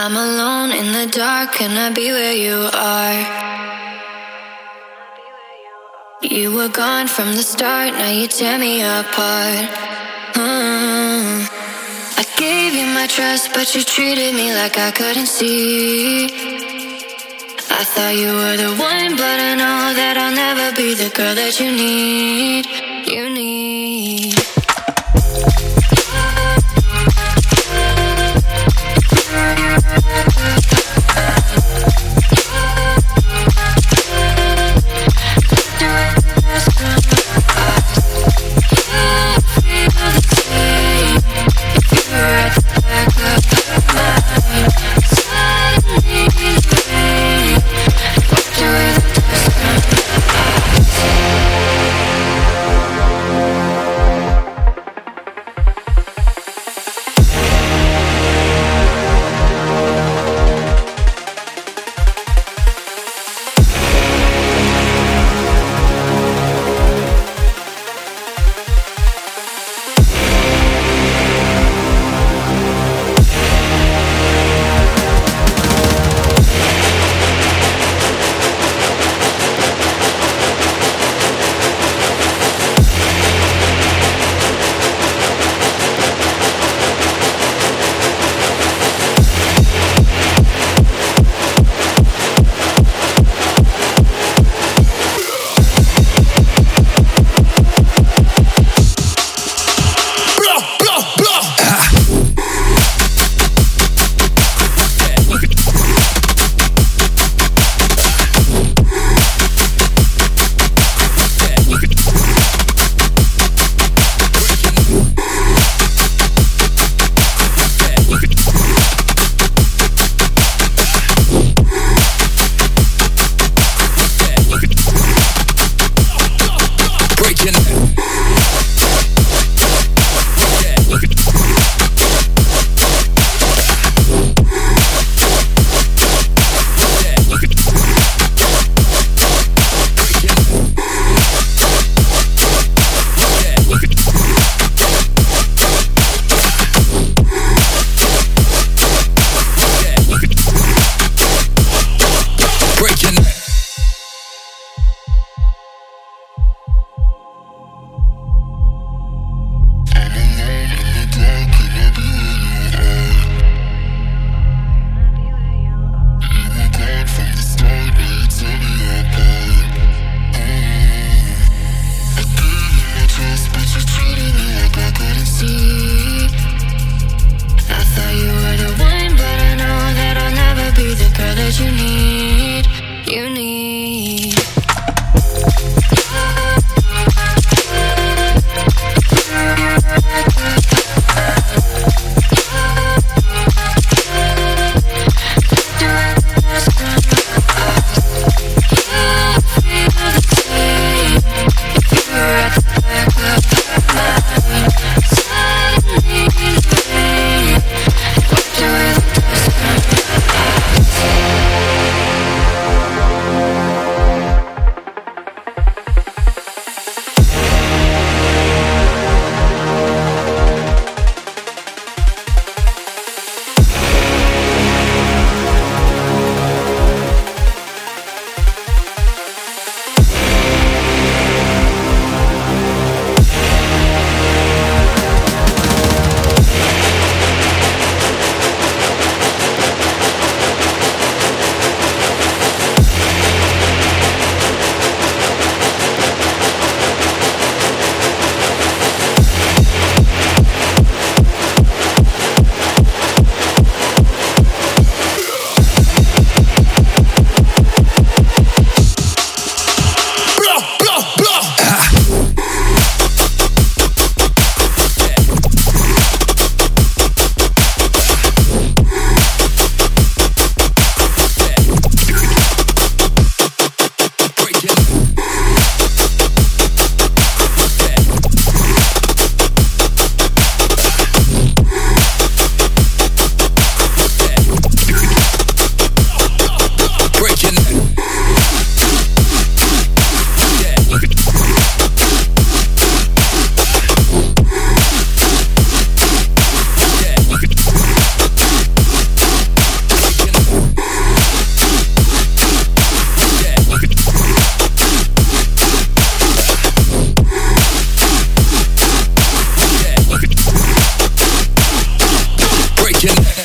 I'm alone in the dark, can I be where you are? You were gone from the start, now you tear me apart. Hmm. I gave you my trust, but you treated me like I couldn't see. I thought you were the one, but I know that I'll never be the girl that you need. You need. Connect.